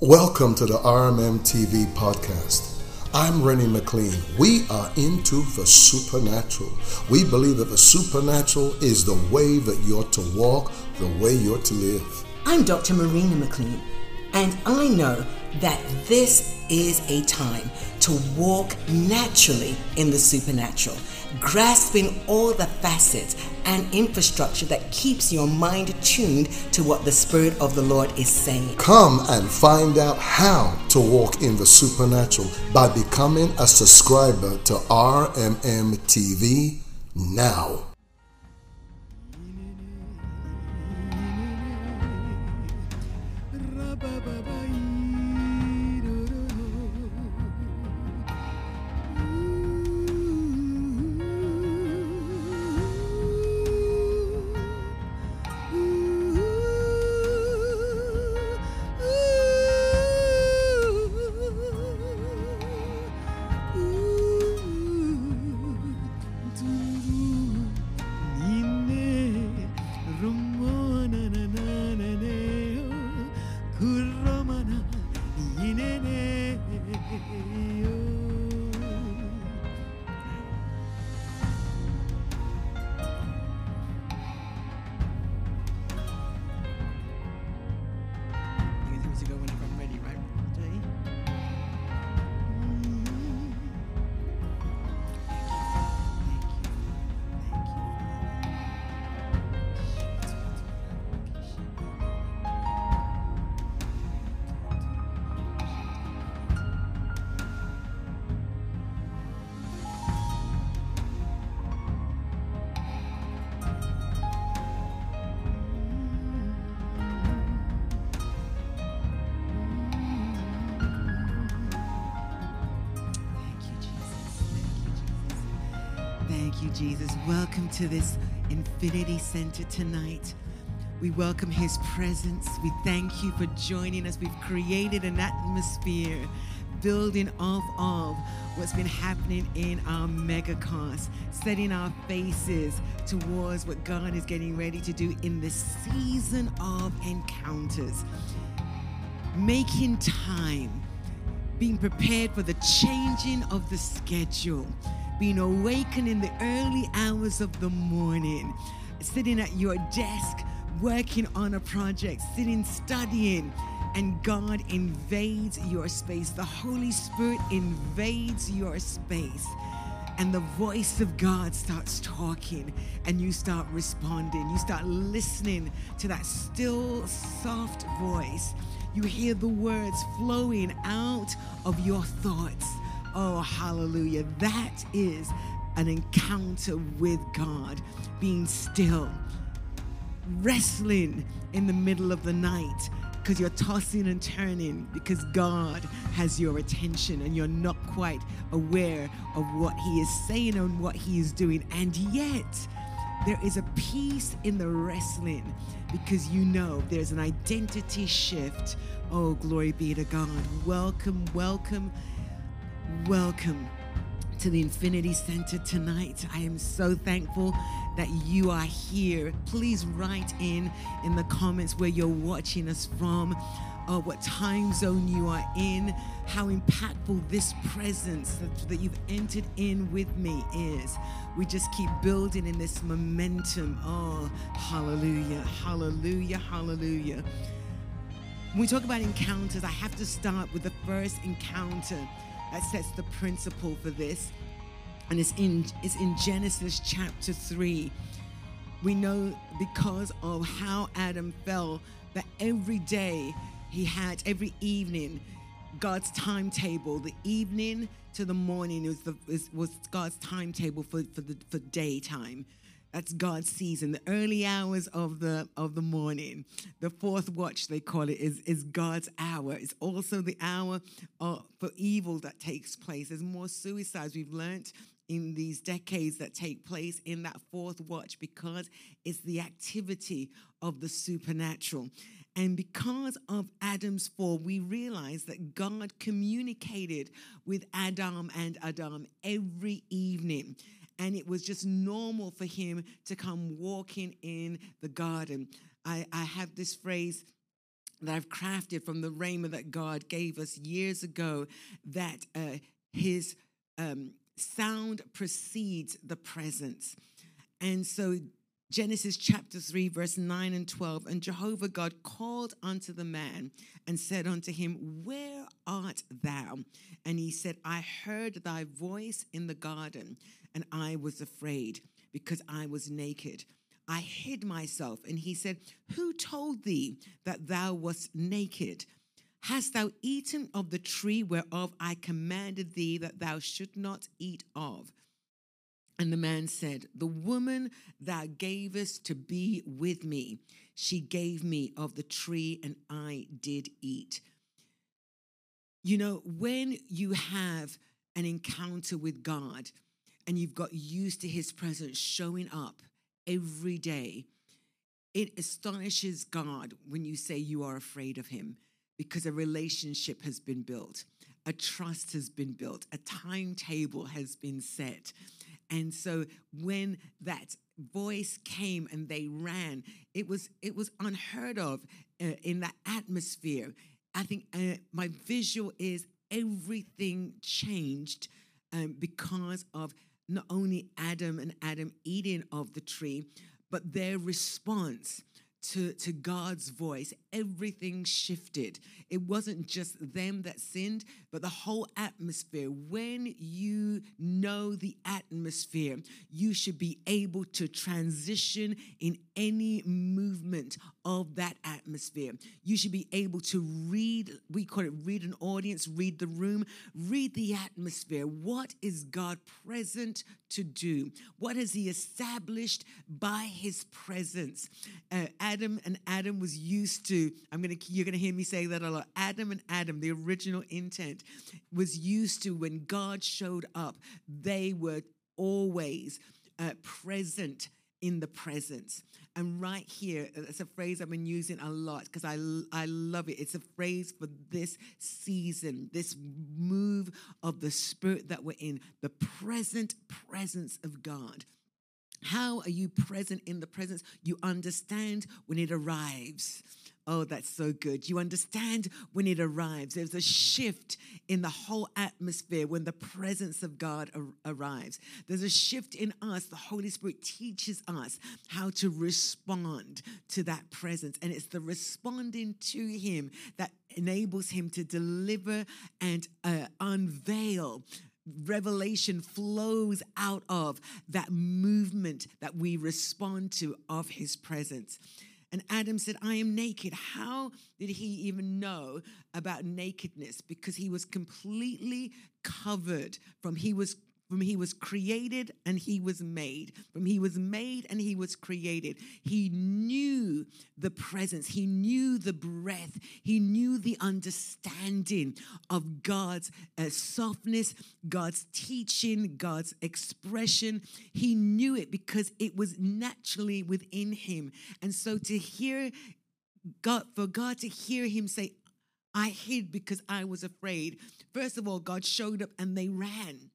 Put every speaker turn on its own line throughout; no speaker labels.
Welcome to the RMM TV podcast. I'm Renny McLean. We are into the supernatural. We believe that the supernatural is the way that you're to walk, the way you're to live.
I'm Dr. Marina McLean, and I know that this is a time to walk naturally in the supernatural, grasping all the facets and infrastructure that keeps your mind tuned to what the Spirit of the Lord is saying.
Come and find out how to walk in the supernatural by becoming a subscriber to RMM TV now.
You you, Jesus. Welcome to this Infinity Center tonight. We welcome His presence. We thank you for joining us. We've created an atmosphere building off of what's been happening in our megacast, setting our faces towards what God is getting ready to do in this season of encounters. Making time being prepared for the changing of the schedule, being awakened in the early hours of the morning, sitting at your desk, working on a project, sitting studying, and God invades your space. The Holy Spirit invades your space. And the voice of God starts talking, and you start responding. You start listening to that still, soft voice. You hear the words flowing out of your thoughts. Oh, hallelujah. That is an encounter with God, being still, wrestling in the middle of the night because you're tossing and turning because God has your attention and you're not quite aware of what He is saying and what He is doing. And yet, there is a peace in the wrestling because you know there's an identity shift. Oh, glory be to God. Welcome, welcome, welcome to the Infinity Center tonight. I am so thankful that you are here. Please write in in the comments where you're watching us from, uh, what time zone you are in, how impactful this presence that, that you've entered in with me is. We just keep building in this momentum. Oh, hallelujah, hallelujah, hallelujah. When we talk about encounters, I have to start with the first encounter that sets the principle for this. And it's in, it's in Genesis chapter 3. We know because of how Adam fell that every day he had, every evening, God's timetable, the evening to the morning was, the, was, was God's timetable for, for, the, for daytime. That's God's season. The early hours of the of the morning, the fourth watch they call it, is, is God's hour. It's also the hour uh, for evil that takes place. There's more suicides we've learned in these decades that take place in that fourth watch because it's the activity of the supernatural. And because of Adam's fall, we realize that God communicated with Adam and Adam every evening. And it was just normal for him to come walking in the garden. I, I have this phrase that I've crafted from the rhema that God gave us years ago that uh, his um, sound precedes the presence. And so Genesis chapter 3, verse 9 and 12. And Jehovah God called unto the man and said unto him, Where art thou? And he said, I heard thy voice in the garden, and I was afraid because I was naked. I hid myself. And he said, Who told thee that thou wast naked? Hast thou eaten of the tree whereof I commanded thee that thou should not eat of? And the man said, The woman thou gavest to be with me, she gave me of the tree, and I did eat. You know, when you have an encounter with God and you've got used to his presence showing up every day, it astonishes God when you say you are afraid of him because a relationship has been built, a trust has been built, a timetable has been set and so when that voice came and they ran, it was it was unheard of uh, in the atmosphere. I think uh, my visual is everything changed um, because of not only Adam and Adam eating of the tree, but their response to, to God's voice, everything shifted. It wasn't just them that sinned, but the whole atmosphere. When you know the atmosphere, you should be able to transition in any movement of that atmosphere. You should be able to read, we call it read an audience, read the room, read the atmosphere. What is God present to do? What has He established by His presence? Uh, Adam and Adam was used to, I'm gonna you're gonna hear me say that a lot. Adam and Adam, the original intent, was used to when God showed up, they were always uh, present in the presence. And right here, uh, it's a phrase I've been using a lot because I, I love it. It's a phrase for this season, this move of the spirit that we're in, the present presence of God. How are you present in the presence? You understand when it arrives. Oh, that's so good. You understand when it arrives. There's a shift in the whole atmosphere when the presence of God ar- arrives. There's a shift in us. The Holy Spirit teaches us how to respond to that presence. And it's the responding to Him that enables Him to deliver and uh, unveil revelation flows out of that movement that we respond to of his presence. And Adam said, I am naked. How did he even know about nakedness? Because he was completely covered from he was from he was created and he was made. From he was made and he was created. He knew the presence. He knew the breath. He knew the understanding of God's uh, softness, God's teaching, God's expression. He knew it because it was naturally within him. And so to hear God, for God to hear him say, I hid because I was afraid. First of all, God showed up and they ran.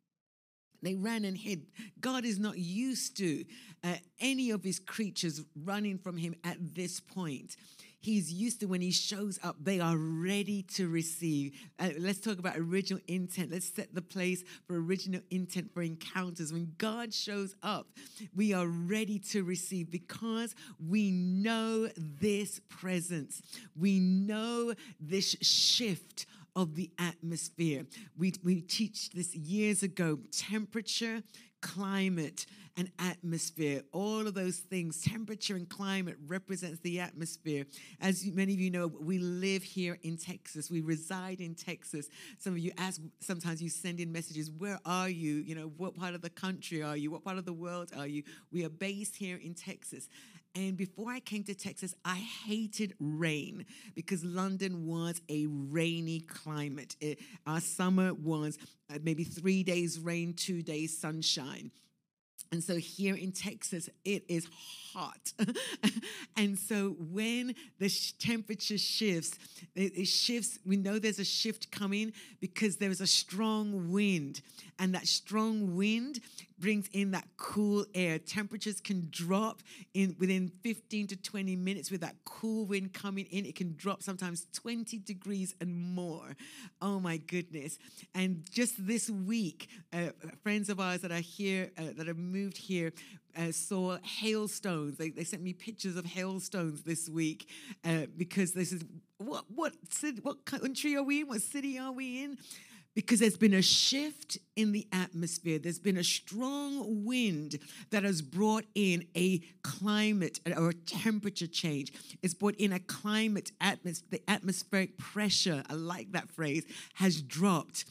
They ran and hid. God is not used to uh, any of his creatures running from him at this point. He's used to when he shows up, they are ready to receive. Uh, let's talk about original intent. Let's set the place for original intent for encounters. When God shows up, we are ready to receive because we know this presence. We know this shift of the atmosphere. We, we teach this years ago temperature, climate, and atmosphere. All of those things, temperature and climate represents the atmosphere. As many of you know, we live here in Texas. We reside in Texas. Some of you ask, sometimes you send in messages, where are you? You know, what part of the country are you? What part of the world are you? We are based here in Texas. And before I came to Texas, I hated rain because London was a rainy climate. It, our summer was uh, maybe three days rain, two days sunshine. And so here in Texas, it is hot. and so when the sh- temperature shifts, it, it shifts. We know there's a shift coming because there's a strong wind. And that strong wind brings in that cool air. Temperatures can drop in within 15 to 20 minutes with that cool wind coming in. It can drop sometimes 20 degrees and more. Oh my goodness. And just this week, uh, friends of ours that are here, uh, that have moved here, uh, saw hailstones. They, they sent me pictures of hailstones this week uh, because this is what what city, what country are we in? What city are we in? Because there's been a shift in the atmosphere. There's been a strong wind that has brought in a climate or a temperature change. It's brought in a climate atmosphere. The atmospheric pressure, I like that phrase, has dropped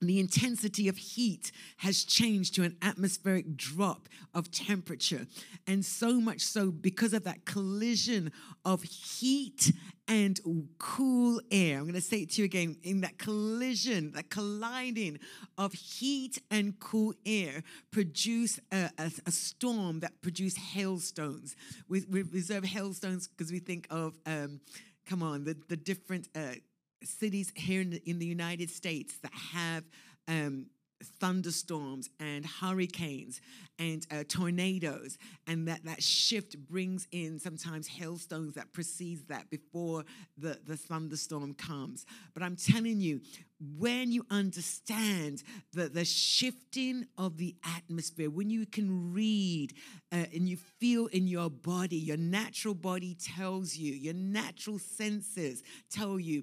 the intensity of heat has changed to an atmospheric drop of temperature. And so much so because of that collision of heat and cool air. I'm going to say it to you again in that collision, that colliding of heat and cool air produce a, a, a storm that produce hailstones. We, we reserve hailstones because we think of, um, come on, the, the different. Uh, cities here in the, in the United States that have um, thunderstorms and hurricanes and uh, tornadoes and that that shift brings in sometimes hailstones that precedes that before the, the thunderstorm comes. But i'm telling you when you understand the, the shifting of the atmosphere when you can read uh, and you feel in your body your natural body tells you your natural senses tell you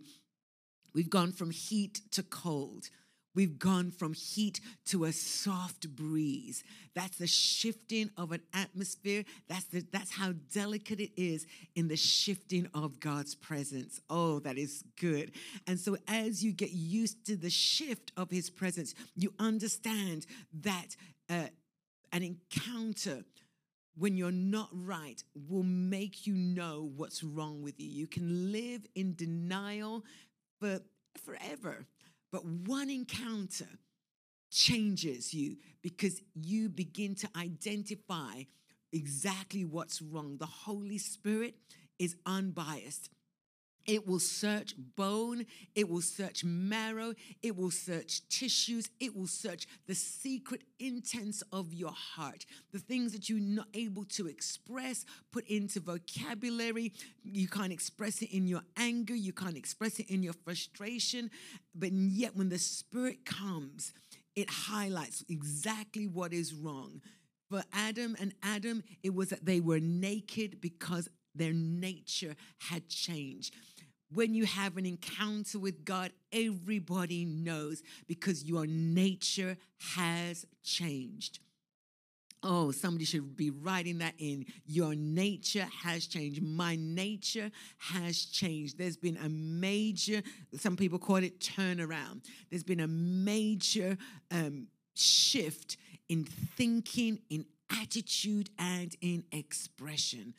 We've gone from heat to cold. We've gone from heat to a soft breeze. That's the shifting of an atmosphere. That's, the, that's how delicate it is in the shifting of God's presence. Oh, that is good. And so, as you get used to the shift of His presence, you understand that uh, an encounter when you're not right will make you know what's wrong with you. You can live in denial for forever. But one encounter changes you because you begin to identify exactly what's wrong. The Holy Spirit is unbiased. It will search bone, it will search marrow, it will search tissues, it will search the secret intents of your heart. The things that you're not able to express, put into vocabulary. You can't express it in your anger, you can't express it in your frustration. But yet, when the Spirit comes, it highlights exactly what is wrong. For Adam and Adam, it was that they were naked because their nature had changed. When you have an encounter with God, everybody knows because your nature has changed. Oh, somebody should be writing that in. Your nature has changed. My nature has changed. There's been a major, some people call it turnaround. There's been a major um, shift in thinking, in attitude, and in expression.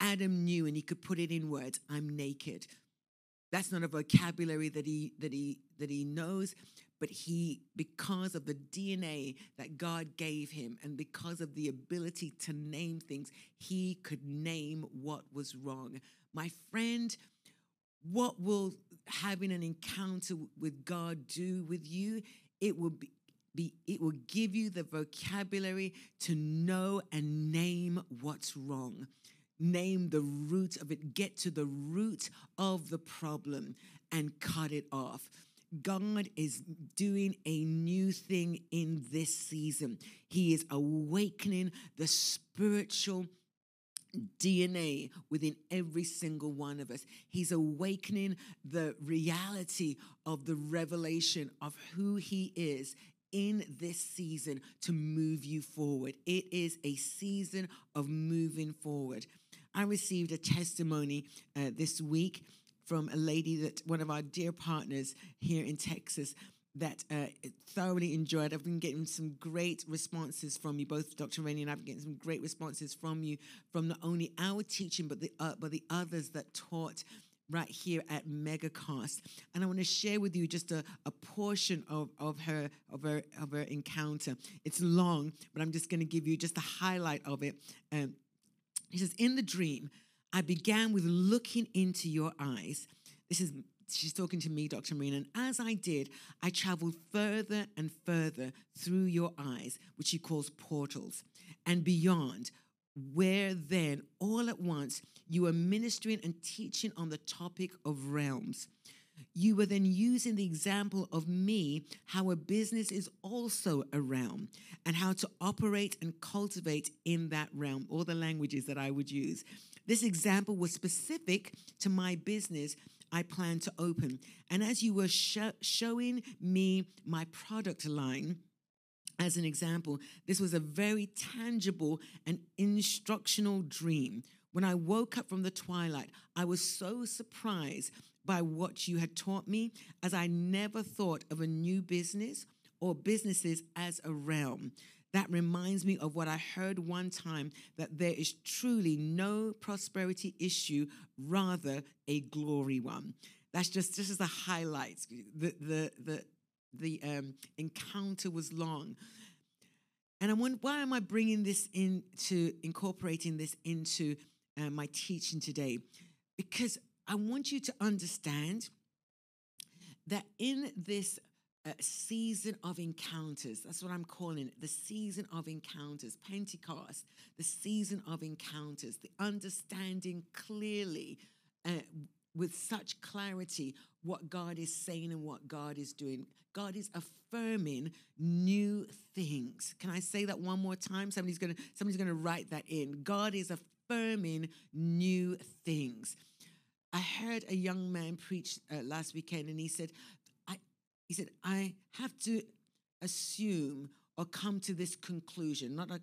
Adam knew, and he could put it in words I'm naked. That's not a vocabulary that he that he that he knows, but he because of the DNA that God gave him and because of the ability to name things, he could name what was wrong. My friend, what will having an encounter with God do with you? It will be be, it will give you the vocabulary to know and name what's wrong name the root of it, get to the root of the problem and cut it off. God is doing a new thing in this season. He is awakening the spiritual DNA within every single one of us. He's awakening the reality of the revelation of who He is in this season to move you forward. It is a season of moving forward. I received a testimony uh, this week from a lady that one of our dear partners here in Texas that uh, thoroughly enjoyed. I've been getting some great responses from you, both Dr. Renny and I've been getting some great responses from you from not only our teaching, but the uh, but the others that taught right here at Megacast. And I want to share with you just a, a portion of, of her of her of her encounter. It's long, but I'm just going to give you just a highlight of it. Um, he says, In the dream, I began with looking into your eyes. This is she's talking to me, Dr. Marina, and as I did, I traveled further and further through your eyes, which she calls portals, and beyond, where then all at once you were ministering and teaching on the topic of realms. You were then using the example of me, how a business is also a realm, and how to operate and cultivate in that realm, all the languages that I would use. This example was specific to my business I plan to open. And as you were sh- showing me my product line, as an example, this was a very tangible and instructional dream. When I woke up from the twilight, I was so surprised by what you had taught me, as I never thought of a new business or businesses as a realm. That reminds me of what I heard one time that there is truly no prosperity issue, rather a glory one. That's just this is the highlights. The the the the um, encounter was long, and I wonder why am I bringing this into incorporating this into uh, my teaching today? Because I want you to understand that in this season of encounters. That's what I'm calling it the season of encounters. Pentecost, the season of encounters, the understanding clearly uh, with such clarity what God is saying and what God is doing. God is affirming new things. Can I say that one more time? Somebody's gonna somebody's gonna write that in. God is affirming new things. I heard a young man preach uh, last weekend, and he said, I, he said, I have to assume or come to this conclusion. Not a,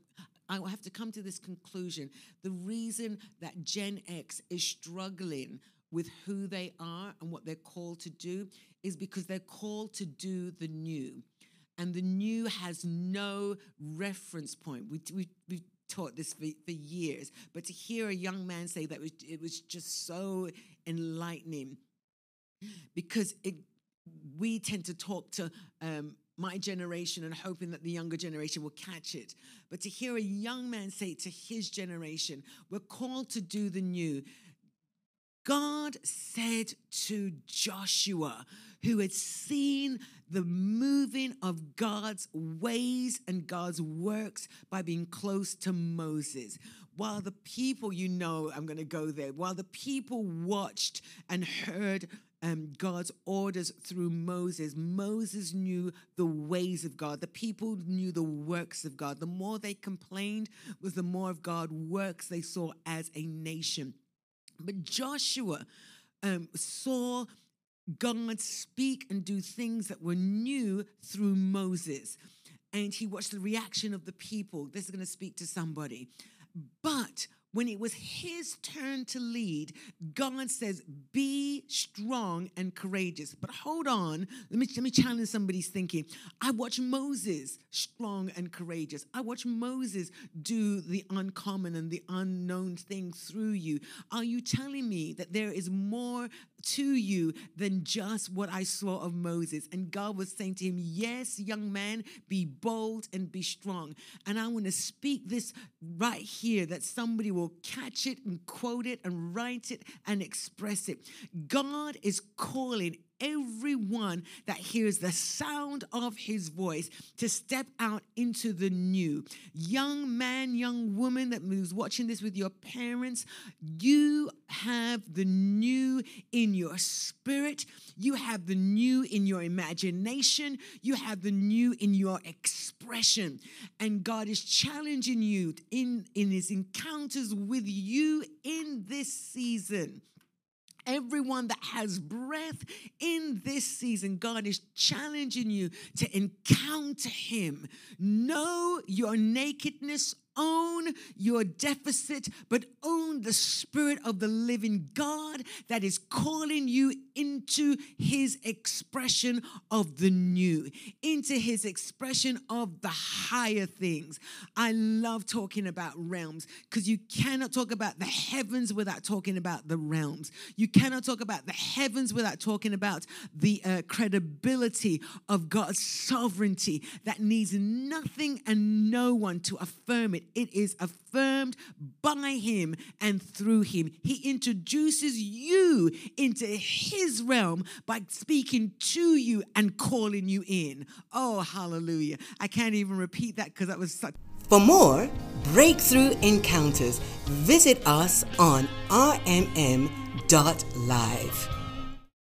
I have to come to this conclusion. The reason that Gen X is struggling with who they are and what they're called to do is because they're called to do the new. And the new has no reference point. We, we, we taught this for, for years, but to hear a young man say that, it was just so enlightening because it we tend to talk to um, my generation and hoping that the younger generation will catch it. But to hear a young man say to his generation, we're called to do the new. God said to Joshua, who had seen the moving of God's ways and God's works by being close to Moses. While the people, you know, I'm going to go there, while the people watched and heard um, God's orders through Moses. Moses knew the ways of God. The people knew the works of God. The more they complained was the more of God works they saw as a nation. But Joshua um, saw God speak and do things that were new through Moses. And he watched the reaction of the people. This is going to speak to somebody. But when it was his turn to lead, God says, Be strong and courageous. But hold on, let me, let me challenge somebody's thinking. I watch Moses strong and courageous. I watch Moses do the uncommon and the unknown thing through you. Are you telling me that there is more to you than just what I saw of Moses? And God was saying to him, Yes, young man, be bold and be strong. And I want to speak this right here that somebody will catch it and quote it and write it and express it. God is calling everyone that hears the sound of his voice to step out into the new. Young man, young woman that moves watching this with your parents, you have the new in your spirit. You have the new in your imagination. You have the new in your expression. And God is challenging you in, in his encounters with you in this season everyone that has breath in this season, God is challenging you to encounter Him. Know your nakedness own your deficit, but own the Spirit of the living God that is calling you into His expression of the new, into His expression of the higher things. I love talking about realms because you cannot talk about the heavens without talking about the realms. You cannot talk about the heavens without talking about the uh, credibility of God's sovereignty that needs nothing and no one to affirm it. It is affirmed by Him and through Him. He introduces you into His realm by speaking to you and calling you in. Oh, hallelujah. I can't even repeat that because that was such.
For more breakthrough encounters, visit us on rmm.live.